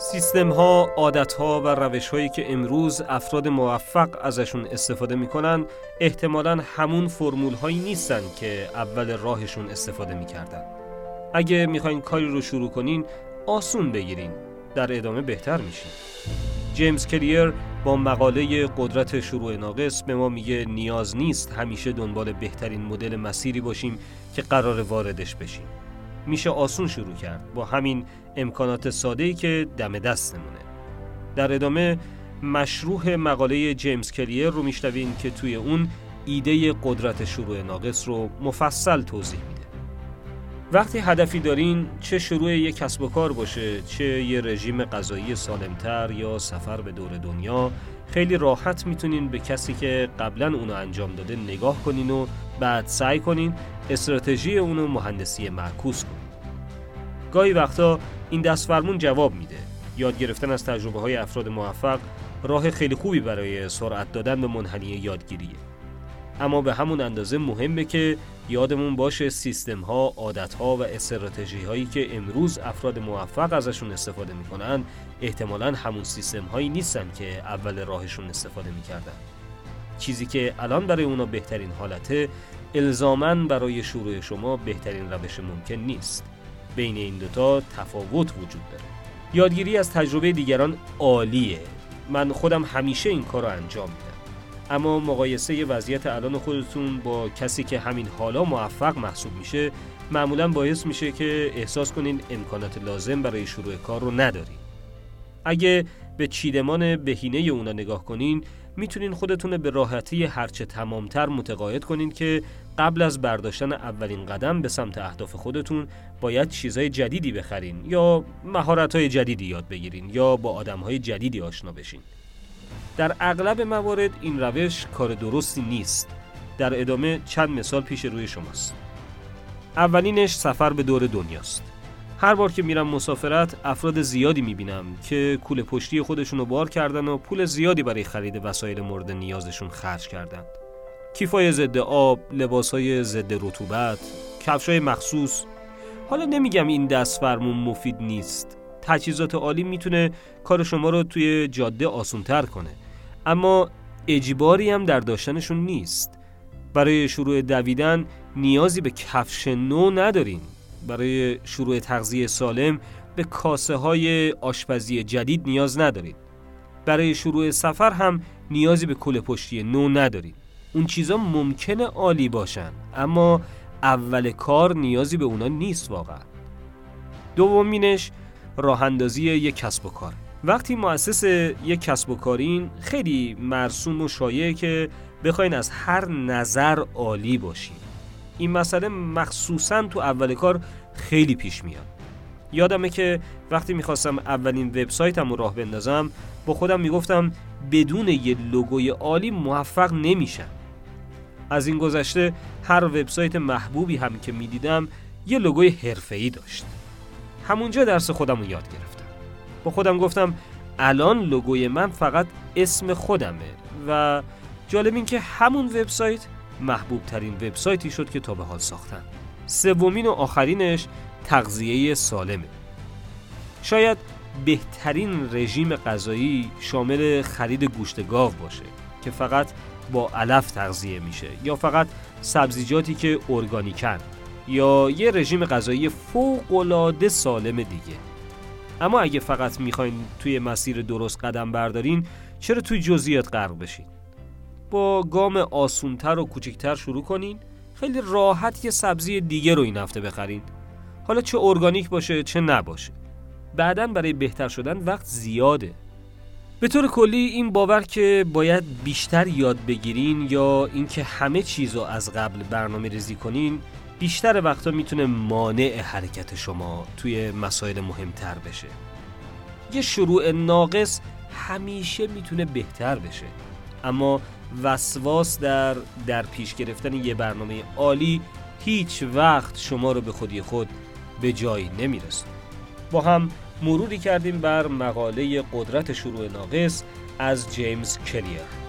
سیستم ها، عادت ها و روش هایی که امروز افراد موفق ازشون استفاده می‌کنن احتمالا همون فرمول هایی نیستن که اول راهشون استفاده می‌کردن. اگه می‌خواین کاری رو شروع کنین آسون بگیرین در ادامه بهتر میشین. جیمز کلیر با مقاله قدرت شروع ناقص به ما میگه نیاز نیست همیشه دنبال بهترین مدل مسیری باشیم که قرار واردش بشیم. میشه آسون شروع کرد با همین امکانات ساده ای که دم دستمونه در ادامه مشروع مقاله جیمز کلیر رو میشنوین که توی اون ایده قدرت شروع ناقص رو مفصل توضیح میده. وقتی هدفی دارین چه شروع یک کسب و کار باشه چه یه رژیم غذایی سالمتر یا سفر به دور دنیا خیلی راحت می‌تونین به کسی که قبلا اونو انجام داده نگاه کنین و بعد سعی کنین استراتژی اونو مهندسی معکوس کنین. گاهی وقتا این دستفرمون جواب میده. یاد گرفتن از تجربه های افراد موفق راه خیلی خوبی برای سرعت دادن به منحنی یادگیریه. اما به همون اندازه مهمه که یادمون باشه سیستم ها، عادت ها و استراتژی هایی که امروز افراد موفق ازشون استفاده می‌کنن احتمالا همون سیستم هایی نیستن که اول راهشون استفاده می‌کردن. چیزی که الان برای اونا بهترین حالته الزاما برای شروع شما بهترین روش ممکن نیست. بین این دوتا تفاوت وجود داره. یادگیری از تجربه دیگران عالیه. من خودم همیشه این کار رو انجام میدم. اما مقایسه وضعیت الان خودتون با کسی که همین حالا موفق محسوب میشه معمولا باعث میشه که احساس کنین امکانات لازم برای شروع کار رو ندارین اگه به چیدمان بهینه اونا نگاه کنین می‌تونین خودتون به راحتی هرچه تمامتر متقاعد کنین که قبل از برداشتن اولین قدم به سمت اهداف خودتون باید چیزهای جدیدی بخرین یا مهارت‌های جدیدی یاد بگیرین یا با آدم‌های جدیدی آشنا بشین. در اغلب موارد این روش کار درستی نیست. در ادامه چند مثال پیش روی شماست. اولینش سفر به دور دنیاست. هر بار که میرم مسافرت افراد زیادی می‌بینم که کوله پشتی خودشون رو بار کردن و پول زیادی برای خرید وسایل مورد نیازشون خرج کردند. کیفای ضد آب، لباسهای ضد رطوبت، کفشای مخصوص. حالا نمیگم این دست فرمون مفید نیست. تجهیزات عالی می‌تونه کار شما رو توی جاده آسونتر کنه. اما اجباری هم در داشتنشون نیست. برای شروع دویدن نیازی به کفش نو ندارین. برای شروع تغذیه سالم به کاسه های آشپزی جدید نیاز ندارید. برای شروع سفر هم نیازی به کل پشتی نو ندارید. اون چیزا ممکنه عالی باشن اما اول کار نیازی به اونا نیست واقعا دومینش راه اندازی یک کسب و کار وقتی مؤسس یک کسب و کارین خیلی مرسوم و شایعه که بخواین از هر نظر عالی باشین. این مسئله مخصوصا تو اول کار خیلی پیش میاد. یادمه که وقتی می‌خواستم اولین وبسایتم رو راه بندازم با خودم می‌گفتم بدون یه لوگوی عالی موفق نمیشم. از این گذشته هر وبسایت محبوبی هم که می‌دیدم یه لوگوی حرفه‌ای داشت. همونجا درس خودم رو یاد گرفتم. با خودم گفتم الان لوگوی من فقط اسم خودمه و جالب این که همون وبسایت محبوب ترین وبسایتی شد که تا به حال ساختم سومین و آخرینش تغذیه سالمه. شاید بهترین رژیم غذایی شامل خرید گوشت گاو باشه که فقط با علف تغذیه میشه یا فقط سبزیجاتی که ارگانیکن یا یه رژیم غذایی فوق سالم دیگه. اما اگه فقط می‌خواین توی مسیر درست قدم بردارین چرا توی جزئیات غرق بشین؟ با گام آسونتر و کوچکتر شروع کنین. خیلی راحت یه سبزی دیگه رو این هفته بخرین. حالا چه ارگانیک باشه چه نباشه. بعدا برای بهتر شدن وقت زیاده. به طور کلی این باور که باید بیشتر یاد بگیرین یا اینکه همه چیز رو از قبل برنامه ریزی کنین بیشتر وقتا می‌تونه مانع حرکت شما توی مسائل مهمتر بشه. یه شروع ناقص همیشه می‌تونه بهتر بشه. اما وسواس در در پیش گرفتن یه برنامه عالی هیچ وقت شما رو به خودی خود به جایی نمی‌رسه با هم مروری کردیم بر مقاله قدرت شروع ناقص از جیمز کلیر